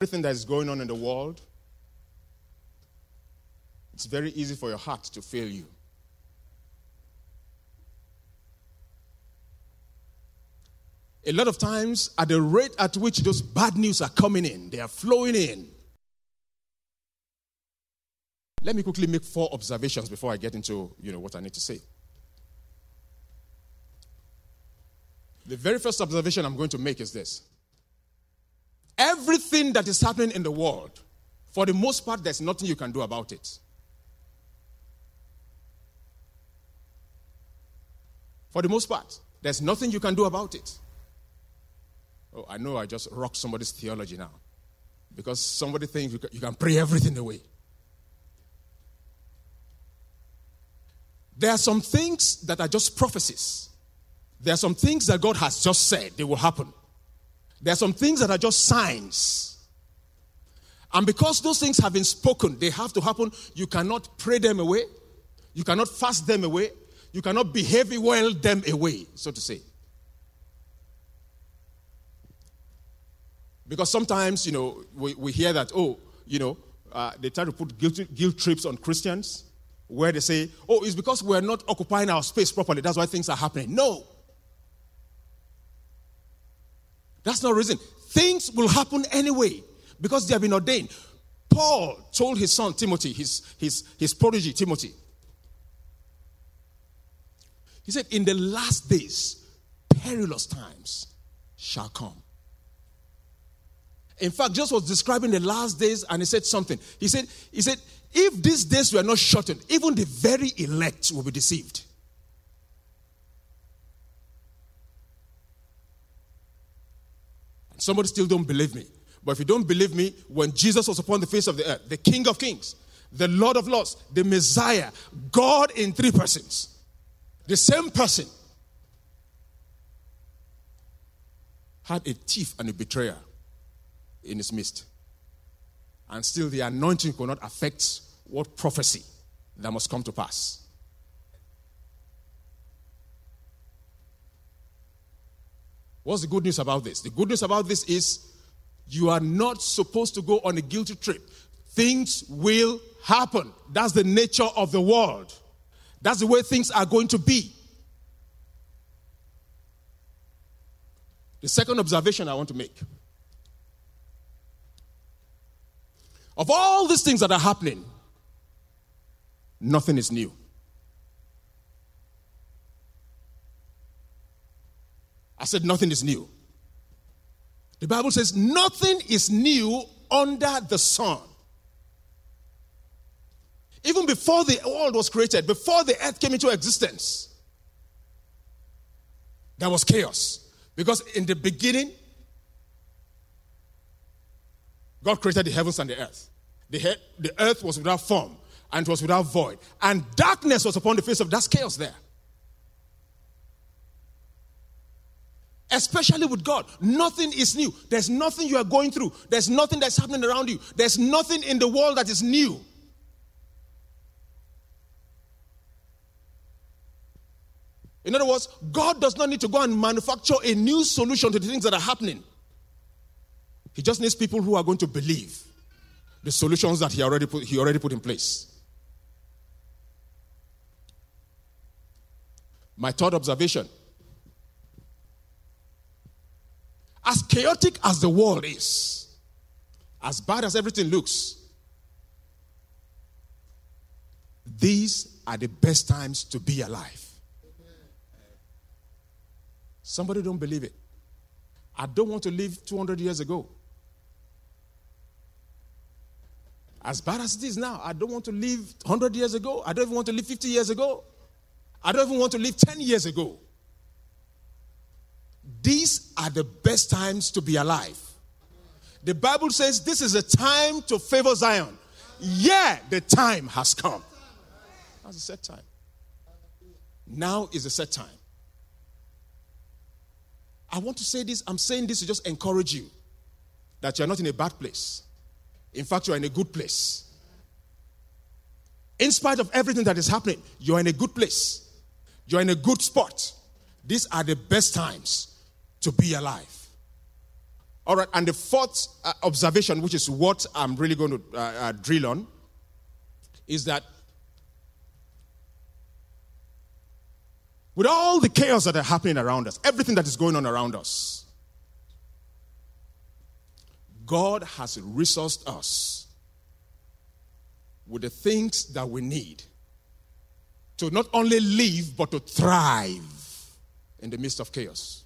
everything that is going on in the world, it's very easy for your heart to fail you. A lot of times, at the rate at which those bad news are coming in, they are flowing in. Let me quickly make four observations before I get into you know, what I need to say. The very first observation I'm going to make is this everything that is happening in the world, for the most part, there's nothing you can do about it. For the most part, there's nothing you can do about it. Oh, I know I just rocked somebody's theology now. Because somebody thinks you can, pray everything away. There are some things that are just prophecies. There are some things that God has just said they will happen. There are some things that are just signs. And because those things have been spoken, they have to happen. You cannot pray them away. You cannot fast them away. You cannot behave well them away, so to say. Because sometimes, you know, we, we hear that, oh, you know, uh, they try to put guilt, guilt trips on Christians where they say, oh, it's because we're not occupying our space properly. That's why things are happening. No. That's not reason. Things will happen anyway because they have been ordained. Paul told his son Timothy, his, his, his prodigy Timothy, he said, In the last days, perilous times shall come. In fact, just was describing the last days and he said something. He said, he said, if these days were not shortened, even the very elect will be deceived. Somebody still don't believe me. But if you don't believe me, when Jesus was upon the face of the earth, the King of Kings, the Lord of Lords, the Messiah, God in three persons, the same person, had a thief and a betrayer in his midst. And still, the anointing could not affect what prophecy that must come to pass. What's the good news about this? The good news about this is you are not supposed to go on a guilty trip. Things will happen. That's the nature of the world. That's the way things are going to be. The second observation I want to make Of all these things that are happening, nothing is new. Said, nothing is new. The Bible says, nothing is new under the sun. Even before the world was created, before the earth came into existence, there was chaos. Because in the beginning, God created the heavens and the earth. The, he- the earth was without form and it was without void. And darkness was upon the face of that chaos there. Especially with God. Nothing is new. There's nothing you are going through. There's nothing that's happening around you. There's nothing in the world that is new. In other words, God does not need to go and manufacture a new solution to the things that are happening. He just needs people who are going to believe the solutions that he already put, he already put in place. My third observation as chaotic as the world is, as bad as everything looks, these are the best times to be alive. Somebody don't believe it. I don't want to live 200 years ago. As bad as it is now, I don't want to live 100 years ago. I don't even want to live 50 years ago. I don't even want to live 10 years ago. These are the best times to be alive. The Bible says this is a time to favor Zion. Yeah, the time has come. That's a set time. Now is a set time. I want to say this. I'm saying this to just encourage you that you're not in a bad place. In fact, you're in a good place. In spite of everything that is happening, you're in a good place. You're in a good spot. These are the best times to be alive. All right, and the fourth uh, observation, which is what I'm really going to uh, uh, drill on, is that with all the chaos that are happening around us, everything that is going on around us, God has resourced us with the things that we need to not only live, but to thrive in the midst of chaos.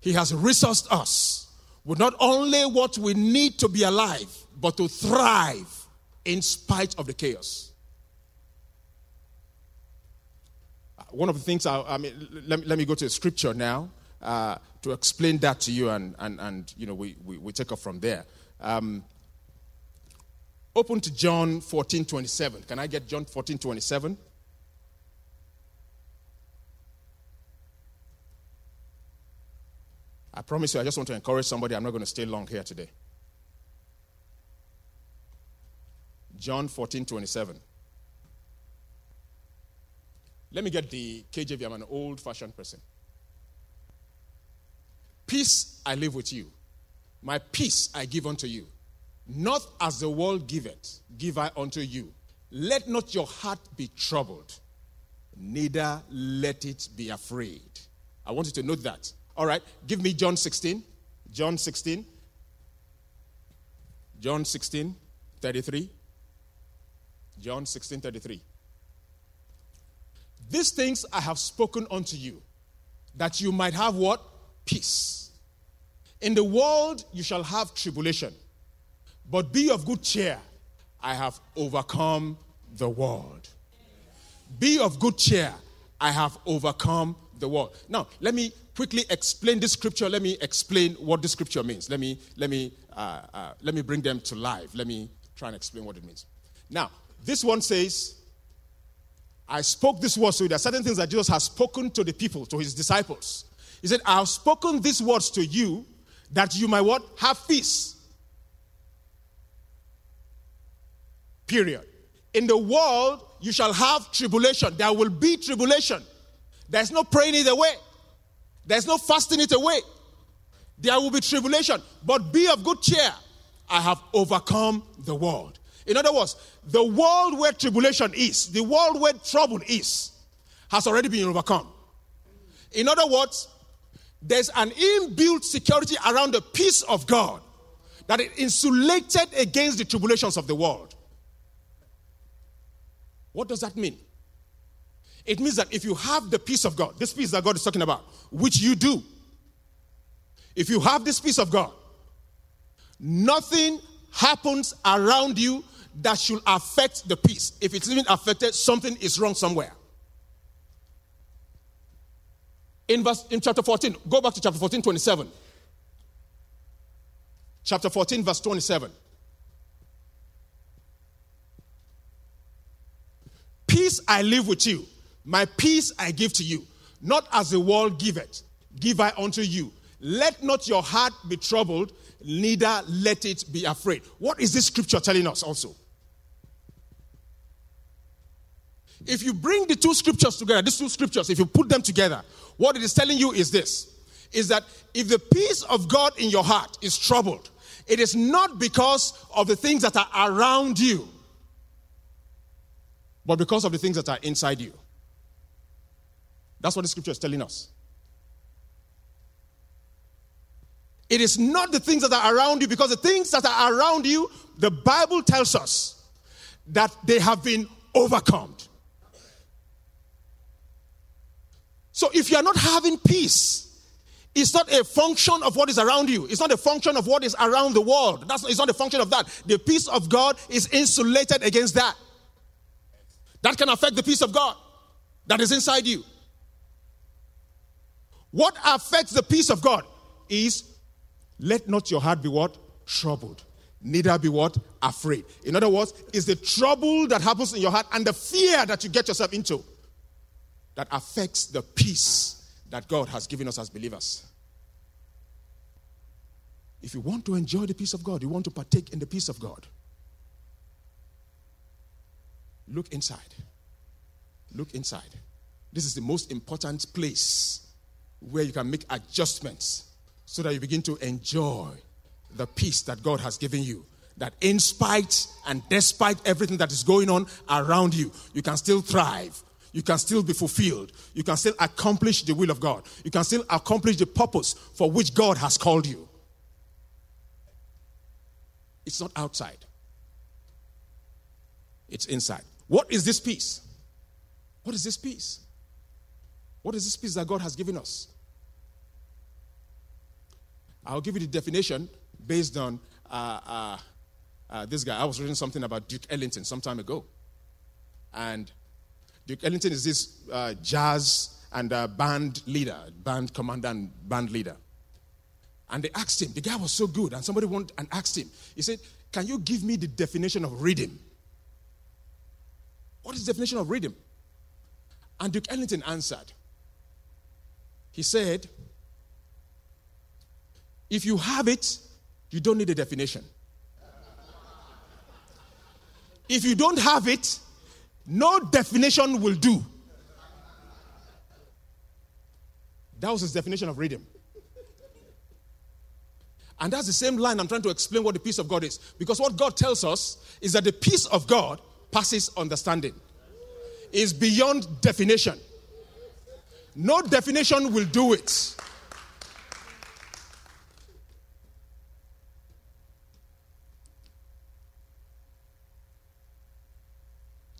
He has resourced us with not only what we need to be alive, but to thrive in spite of the chaos. Uh, one of the things, I, I mean, let, let, me go to the scripture now uh, to explain that to you, and, and, and you know, we, we, we take off from there. Um, open to John 14 27. Can I get John 14 27? I promise you, I just want to encourage somebody. I'm not going to stay long here today. John 14 27. Let me get the KJV. I'm an old fashioned person. Peace I live with you. My peace I give unto you. Not as the world giveth, give I unto you. Let not your heart be troubled, neither let it be afraid. I want you to note that. All right, give me John 16. John 16. John 16, 33. John 16, 33. These things I have spoken unto you, that you might have what? Peace. In the world you shall have tribulation, but be of good cheer. I have overcome the world. Be of good cheer. I have overcome the world. Now, let me quickly explain this scripture. Let me explain what this scripture means. Let me let me uh, uh, let me bring them to life. Let me try and explain what it means. Now, this one says, "I spoke this word." So there are certain things that Jesus has spoken to the people, to his disciples. He said, "I have spoken these words to you, that you might what have peace." Period. In the world, you shall have tribulation. There will be tribulation. There's no praying either way. There's no fasting it away. There will be tribulation, but be of good cheer. I have overcome the world. In other words, the world where tribulation is, the world where trouble is, has already been overcome. In other words, there's an inbuilt security around the peace of God that is insulated against the tribulations of the world. What does that mean? It means that if you have the peace of God, this peace that God is talking about, which you do, if you have this peace of God, nothing happens around you that should affect the peace. If it's even affected, something is wrong somewhere. In verse in chapter 14, go back to chapter 14, 27. Chapter 14, verse 27. Peace I live with you my peace I give to you, not as the world giveth, give I unto you. Let not your heart be troubled, neither let it be afraid. What is this scripture telling us also? If you bring the two scriptures together, these two scriptures, if you put them together, what it is telling you is this is that if the peace of God in your heart is troubled, it is not because of the things that are around you, but because of the things that are inside you. That's what the scripture is telling us. It is not the things that are around you, because the things that are around you, the Bible tells us that they have been overcome. So if you are not having peace, it's not a function of what is around you. It's not a function of what is around the world. That's it's not a function of that. The peace of God is insulated against that. That can affect the peace of God that is inside you. What affects the peace of God is let not your heart be what? Troubled. Neither be what? Afraid. In other words, it's the trouble that happens in your heart and the fear that you get yourself into that affects the peace that God has given us as believers. If you want to enjoy the peace of God, you want to partake in the peace of God, look inside. Look inside. This is the most important place where you can make adjustments so that you begin to enjoy the peace that God has given you. That in spite and despite everything that is going on around you, you can still thrive. You can still be fulfilled. You can still accomplish the will of God. You can still accomplish the purpose for which God has called you. It's not outside, it's inside. What is this peace? What is this peace? What is this peace that God has given us? I'll give you the definition based on uh, uh, uh, this guy. I was reading something about Duke Ellington some time ago. And Duke Ellington is this uh, jazz and uh, band leader, band commander and band leader. And they asked him, the guy was so good, and somebody went and asked him, he said, Can you give me the definition of rhythm? What is the definition of rhythm? And Duke Ellington answered. He said, If you have it, you don't need a definition. If you don't have it, no definition will do. That was his definition of rhythm. And that's the same line I'm trying to explain what the peace of God is. Because what God tells us is that the peace of God passes understanding, is beyond definition. No definition will do it.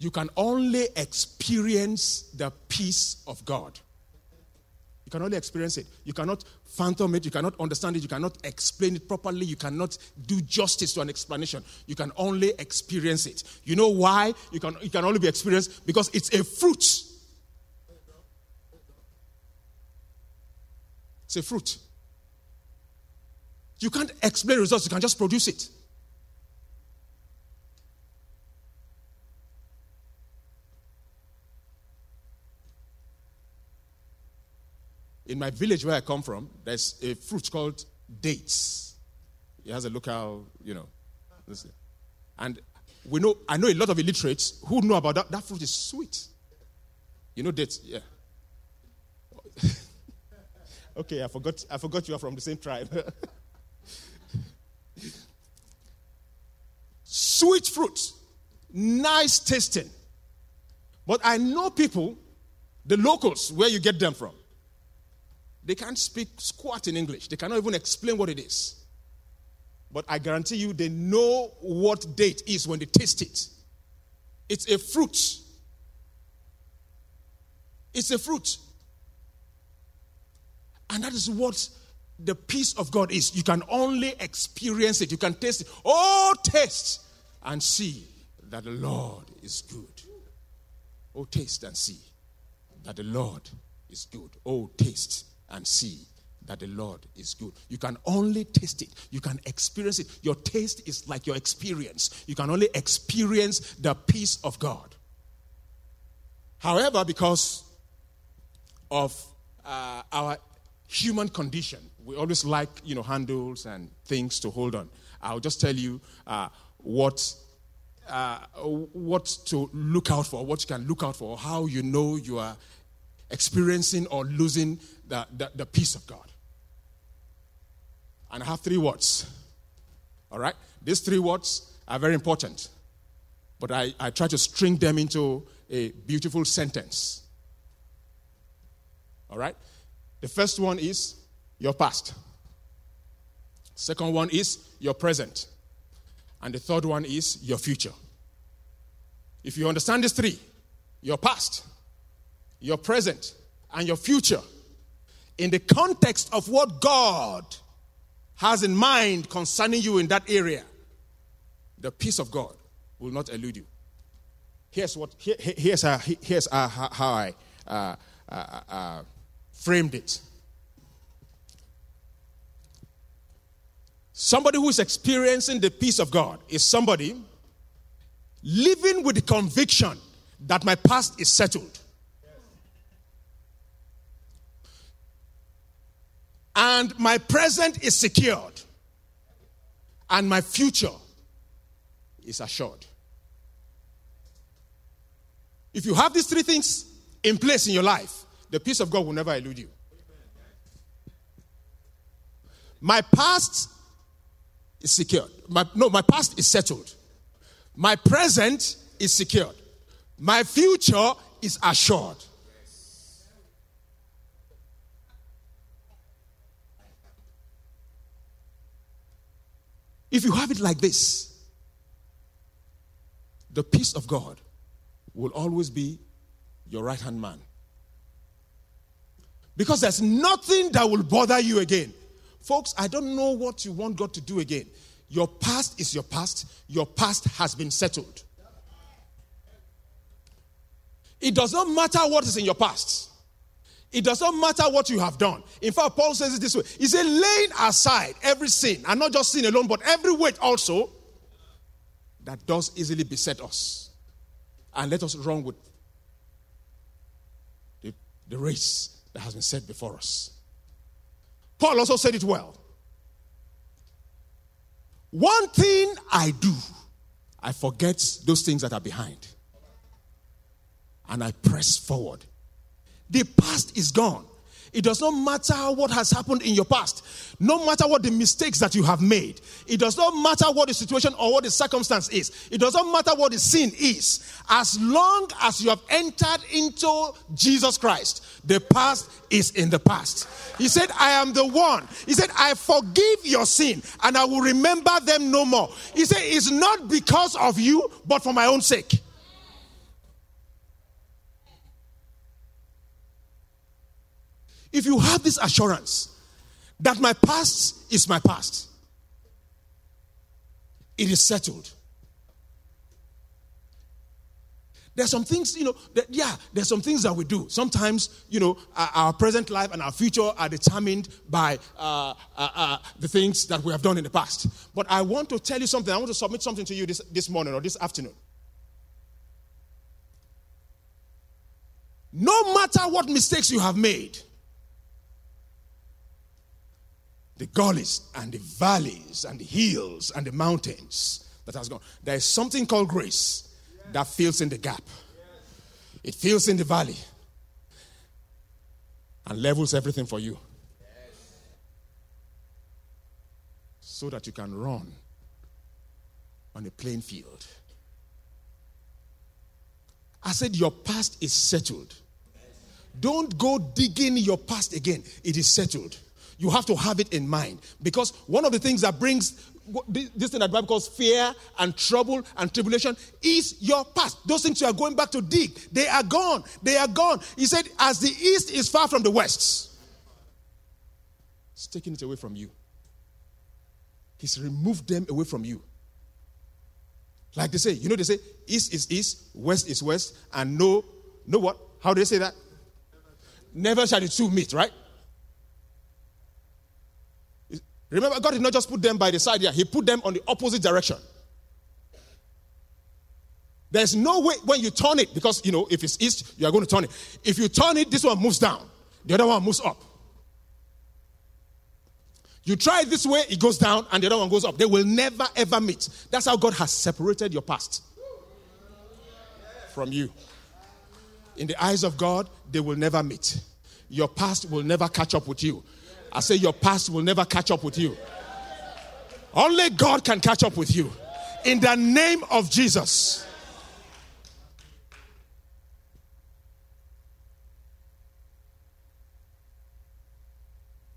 You can only experience the peace of God. You can only experience it. You cannot phantom it. You cannot understand it. You cannot explain it properly. You cannot do justice to an explanation. You can only experience it. You know why? You can, it can only be experienced because it's a fruit. It's a fruit. You can't explain results, you can just produce it. In my village where I come from, there's a fruit called dates. It has a local, you know. And we know, I know a lot of illiterates who know about that. That fruit is sweet. You know dates, yeah. okay, I forgot. I forgot you are from the same tribe. Sweet fruit, nice tasting. But I know people, the locals, where you get them from. They can't speak squat in English. They cannot even explain what it is. But I guarantee you, they know what date is when they taste it. It's a fruit. It's a fruit. And that is what the peace of God is. You can only experience it, you can taste it. Oh, taste and see that the Lord is good. Oh, taste and see that the Lord is good. Oh, taste and see that the Lord is good. You can only taste it. You can experience it. Your taste is like your experience. You can only experience the peace of God. However, because of uh, our human condition, we always like you know handles and things to hold on. I'll just tell you uh, what uh, what to look out for, what you can look out for, how you know you are experiencing or losing the, the, the peace of God. And I have three words. All right? These three words are very important. But I, I try to string them into a beautiful sentence. All right? The first one is your past. Second one is your present. And the third one is your future. If you understand these three, your past, your present, and your future, in the context of what God has in mind concerning you in that area, the peace of God will not elude you. Here's what here, here's how, here's how, I uh, uh, uh, framed it. Somebody who is experiencing the peace of God is somebody living with the conviction that my past is settled. And my present is secured. And my future is assured. If you have these three things in place in your life, the peace of God will never elude you. My past is secured. My, no, my past is settled. My present is secured. My future is assured. If you have it like this, the peace of God will always be your right hand man. Because there's nothing that will bother you again. Folks, I don't know what you want God to do again. Your past is your past, your past has been settled. It does not matter what is in your past. It does not matter what you have done. In fact, Paul says it this way He said, laying aside every sin, and not just sin alone, but every weight also that does easily beset us. And let us run with the, the race that has been set before us. Paul also said it well. One thing I do, I forget those things that are behind. And I press forward. The past is gone. It does not matter what has happened in your past, no matter what the mistakes that you have made. It does not matter what the situation or what the circumstance is. It does not matter what the sin is. As long as you have entered into Jesus Christ, the past is in the past. He said, I am the one. He said, I forgive your sin and I will remember them no more. He said, It's not because of you, but for my own sake. If you have this assurance that my past is my past, it is settled. There's some things, you know, that, yeah, there's some things that we do. Sometimes, you know, our, our present life and our future are determined by uh, uh, uh, the things that we have done in the past. But I want to tell you something. I want to submit something to you this, this morning or this afternoon. No matter what mistakes you have made, the gullies and the valleys and the hills and the mountains that has gone. There is something called grace that fills in the gap. It fills in the valley and levels everything for you. So that you can run on a plain field. I said, Your past is settled. Don't go digging your past again. It is settled. You have to have it in mind because one of the things that brings this thing that Bible calls fear and trouble and tribulation is your past. Those things you are going back to dig, they are gone. They are gone. He said, as the east is far from the west, He's taking it away from you. He's removed them away from you. Like they say, you know, they say east is east, west is west, and no, no what? How do they say that? Never shall the two meet, right? Remember, God did not just put them by the side here, He put them on the opposite direction. There's no way when you turn it, because you know, if it's east, you are going to turn it. If you turn it, this one moves down, the other one moves up. You try it this way, it goes down, and the other one goes up. They will never ever meet. That's how God has separated your past from you. In the eyes of God, they will never meet. Your past will never catch up with you. I say your past will never catch up with you. Only God can catch up with you. In the name of Jesus.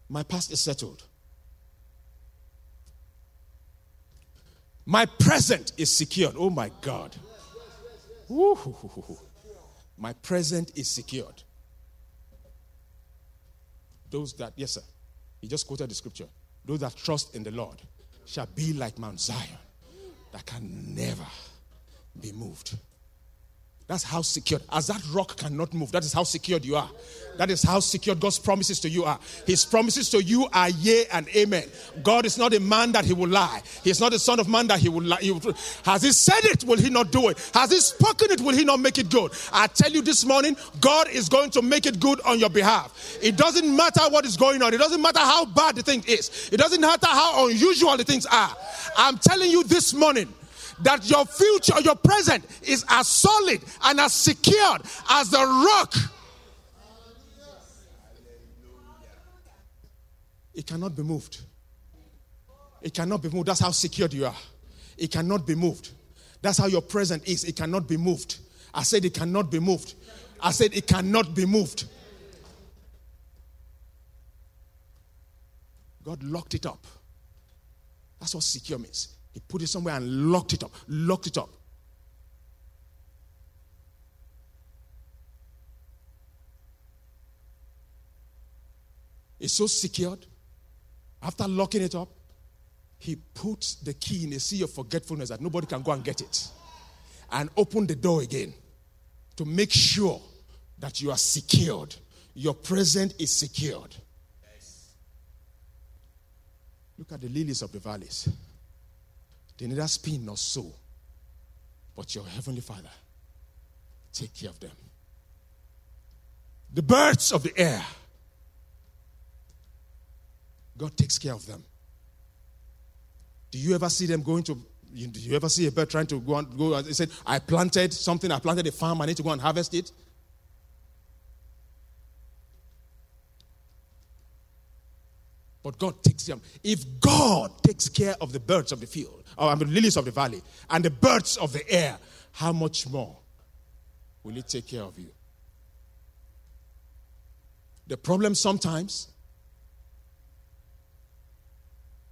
My past is settled. My present is secured. Oh my God. My present is secured. Those that, yes, sir. He just quoted the scripture. Those that trust in the Lord shall be like Mount Zion that can never be moved. That's how secured. As that rock cannot move, that is how secured you are. That is how secured God's promises to you are. His promises to you are yea and amen. God is not a man that he will lie. He is not a son of man that he will lie. He will, has he said it? Will he not do it? Has he spoken it? Will he not make it good? I tell you this morning, God is going to make it good on your behalf. It doesn't matter what is going on. It doesn't matter how bad the thing is. It doesn't matter how unusual the things are. I'm telling you this morning, that your future, your present is as solid and as secured as the rock. It cannot be moved. It cannot be moved. That's how secured you are. It cannot be moved. That's how your present is. It cannot be moved. I said it cannot be moved. I said it cannot be moved. God locked it up. That's what secure means. He put it somewhere and locked it up. Locked it up. It's so secured. After locking it up, he puts the key in a sea of forgetfulness that nobody can go and get it. And open the door again to make sure that you are secured. Your present is secured. Look at the lilies of the valleys. They neither spin nor sow, but your heavenly Father take care of them. The birds of the air, God takes care of them. Do you ever see them going to? Do you ever see a bird trying to go and go? And said, "I planted something. I planted a farm. I need to go and harvest it." But God takes them. If God takes care of the birds of the field, or I mean, the lilies of the valley, and the birds of the air, how much more will He take care of you? The problem sometimes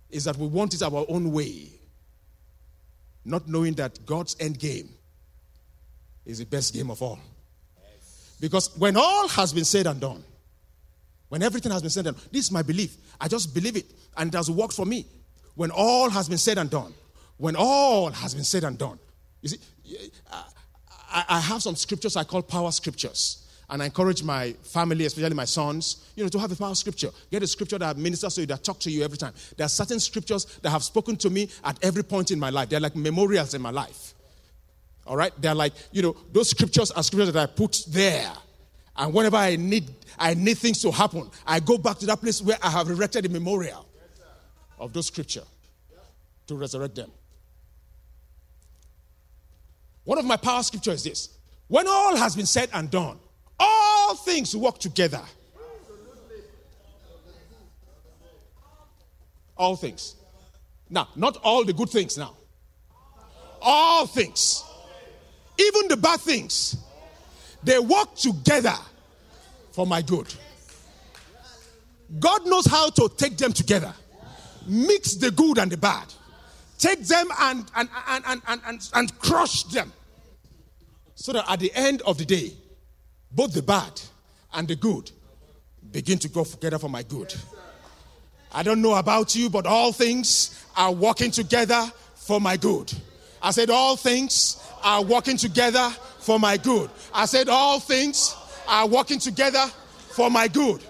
is that we want it our own way, not knowing that God's end game is the best game of all. Because when all has been said and done, when everything has been said and done, this is my belief. I just believe it, and it has worked for me. When all has been said and done, when all has been said and done, you see, I have some scriptures I call power scriptures. And I encourage my family, especially my sons, you know, to have a power scripture. Get a scripture that ministers to you, that talk to you every time. There are certain scriptures that have spoken to me at every point in my life. They're like memorials in my life. All right? They're like, you know, those scriptures are scriptures that I put there. And whenever I need, I need things to happen, I go back to that place where I have erected a memorial of those scripture to resurrect them. One of my power scriptures is this. When all has been said and done, all things work together. All things. Now, not all the good things now. All things. Even the bad things. They work together for my good. God knows how to take them together. Mix the good and the bad. Take them and, and, and, and, and, and, crush them. So that at the end of the day, both the bad and the good begin to go together for my good. I don't know about you, but all things are working together for my good. I said, All things are working together for my good. I said, All things are working together for my good.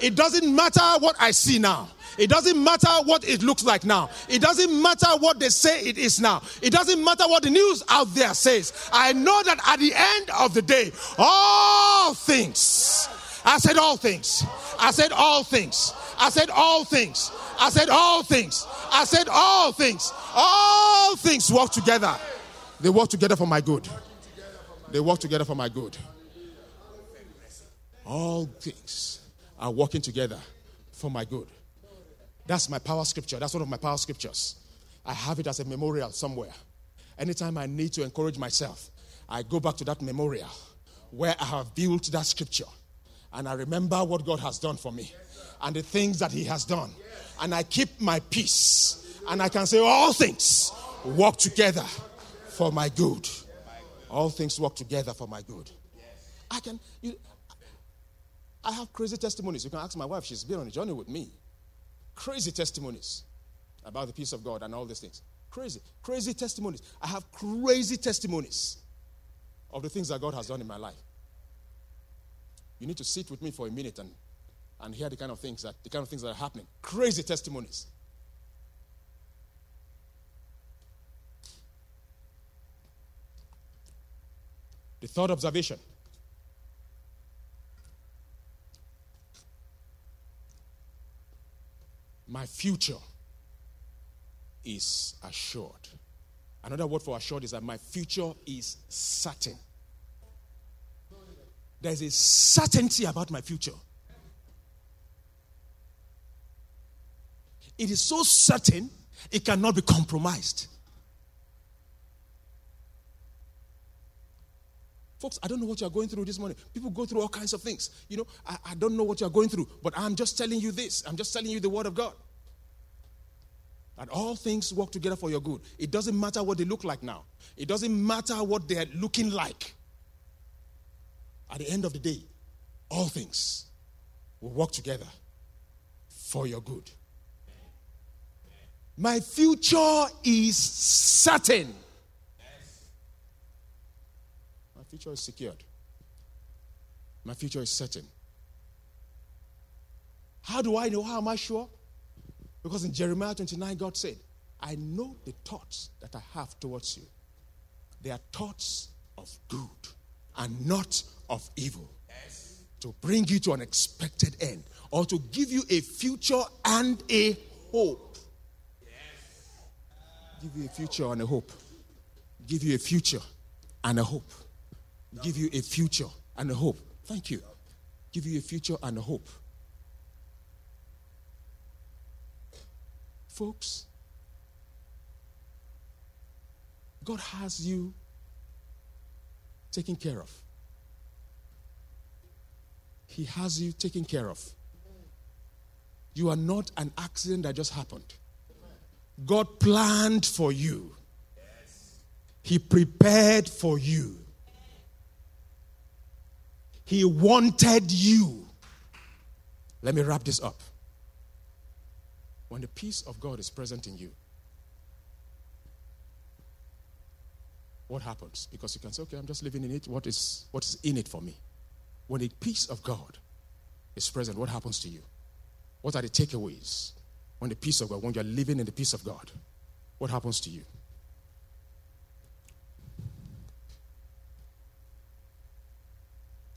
It doesn't matter what I see now. It doesn't matter what it looks like now. It doesn't matter what they say it is now. It doesn't matter what the news out there says. I know that at the end of the day, all things, I said all things, I said all things, I said all things, I said all things, I said all things, all things work together. They work together for my good. They work together for my good. All things are working together for my good. That's my power scripture. That's one of my power scriptures. I have it as a memorial somewhere. Anytime I need to encourage myself, I go back to that memorial where I have built that scripture and I remember what God has done for me and the things that He has done. And I keep my peace and I can say, All things work together for my good. All things work together for my good. I can, you, I have crazy testimonies. You can ask my wife, she's been on a journey with me. Crazy testimonies about the peace of God and all these things. Crazy, crazy testimonies. I have crazy testimonies of the things that God has done in my life. You need to sit with me for a minute and, and hear the kind of things that the kind of things that are happening. Crazy testimonies. The third observation my future is assured. Another word for assured is that my future is certain. There's a certainty about my future. It is so certain It cannot be compromised. Folks, I don't know what you're going through this morning. People go through all kinds of things. You know, I, I don't know what you're going through, but I'm just telling you this. I'm just telling you the word of God. That all things work together for your good. It doesn't matter what they look like now, it doesn't matter what they're looking like. At the end of the day, all things will work together for your good. My future is certain. My future is secured. My future is certain. How do I know? How am I sure? Because in Jeremiah 29, God said, I know the thoughts that I have towards you. They are thoughts of good and not of evil. Yes. To bring you to an expected end or to give you a future and a hope. Yes. Give you a future and a hope. Give you a future and a hope. Give you a future and a hope. Thank you. Give you a future and a hope. Folks, God has you taken care of. He has you taken care of. You are not an accident that just happened. God planned for you, He prepared for you, He wanted you. Let me wrap this up. When the peace of God is present in you, what happens? Because you can say, okay, I'm just living in it. What is, what is in it for me? When the peace of God is present, what happens to you? What are the takeaways? When the peace of God, when you're living in the peace of God, what happens to you?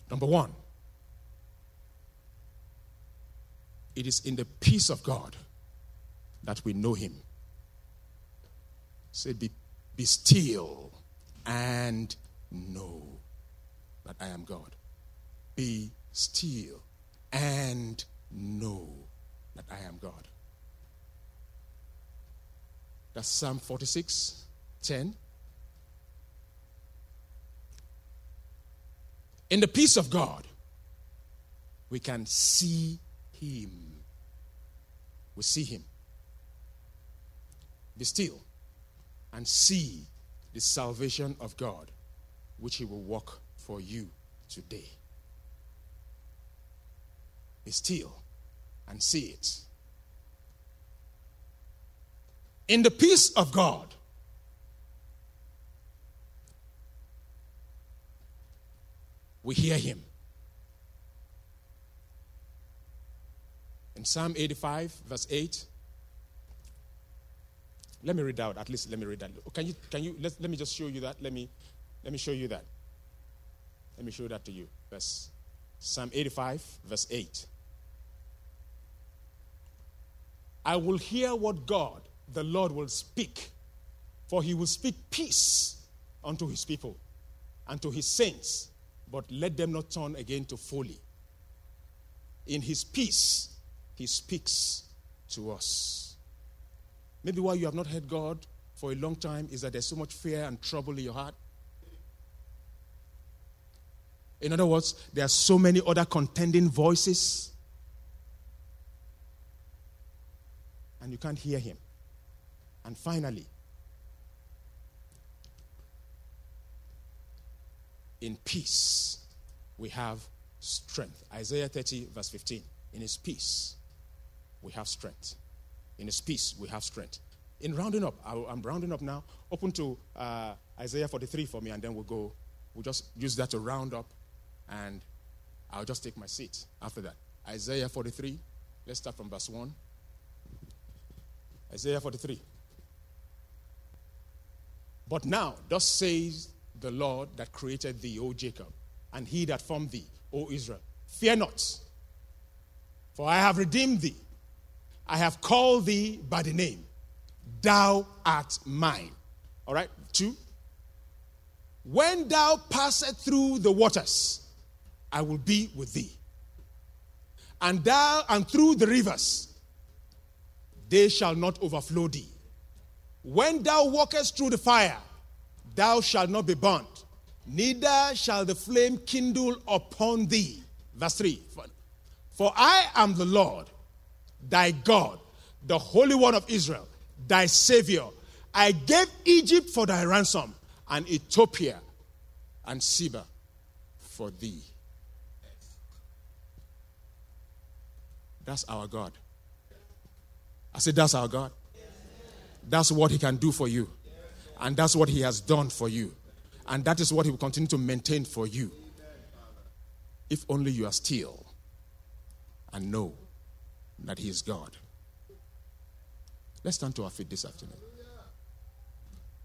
Number one, it is in the peace of God that we know him. Say, be, be still and know that I am God. Be still and know that I am God. That's Psalm 46 10. In the peace of God, we can see Him. We see Him. Be still and see the salvation of God, which He will work for you today. Be still and see it. In the peace of God, we hear Him. In Psalm 85, verse 8, let me read out. At least let me read that. Can you? Can you? Let, let me just show you that. Let me. Let me show you that. Let me show that to you. Verse Psalm 85, verse 8. I will hear what God, the Lord, will speak, for he will speak peace unto his people and to his saints, but let them not turn again to folly. In his peace, he speaks to us. Maybe why you have not heard God for a long time is that there's so much fear and trouble in your heart. In other words, there are so many other contending voices, and you can't hear Him. And finally, in peace, we have strength. Isaiah 30, verse 15. In His peace, we have strength. In His peace, we have strength. In rounding up, I'm rounding up now. Open to uh, Isaiah 43 for me, and then we'll go. We'll just use that to round up, and I'll just take my seat after that. Isaiah 43. Let's start from verse 1. Isaiah 43. But now, thus says the Lord that created thee, O Jacob, and he that formed thee, O Israel. Fear not, for I have redeemed thee. I have called thee by the name. Thou art mine. All right? Two. When thou passest through the waters, I will be with thee. And thou and through the rivers, they shall not overflow thee. When thou walkest through the fire, thou shalt not be burnt, neither shall the flame kindle upon thee. Verse 3 For I am the Lord, thy God, the Holy One of Israel, thy Savior. I gave Egypt for thy ransom, and Ethiopia and Seba for thee. That's our God. I said, That's our God. That's what He can do for you. And that's what He has done for you. And that is what He will continue to maintain for you. If only you are still and know that He is God. Let's turn to our feet this afternoon.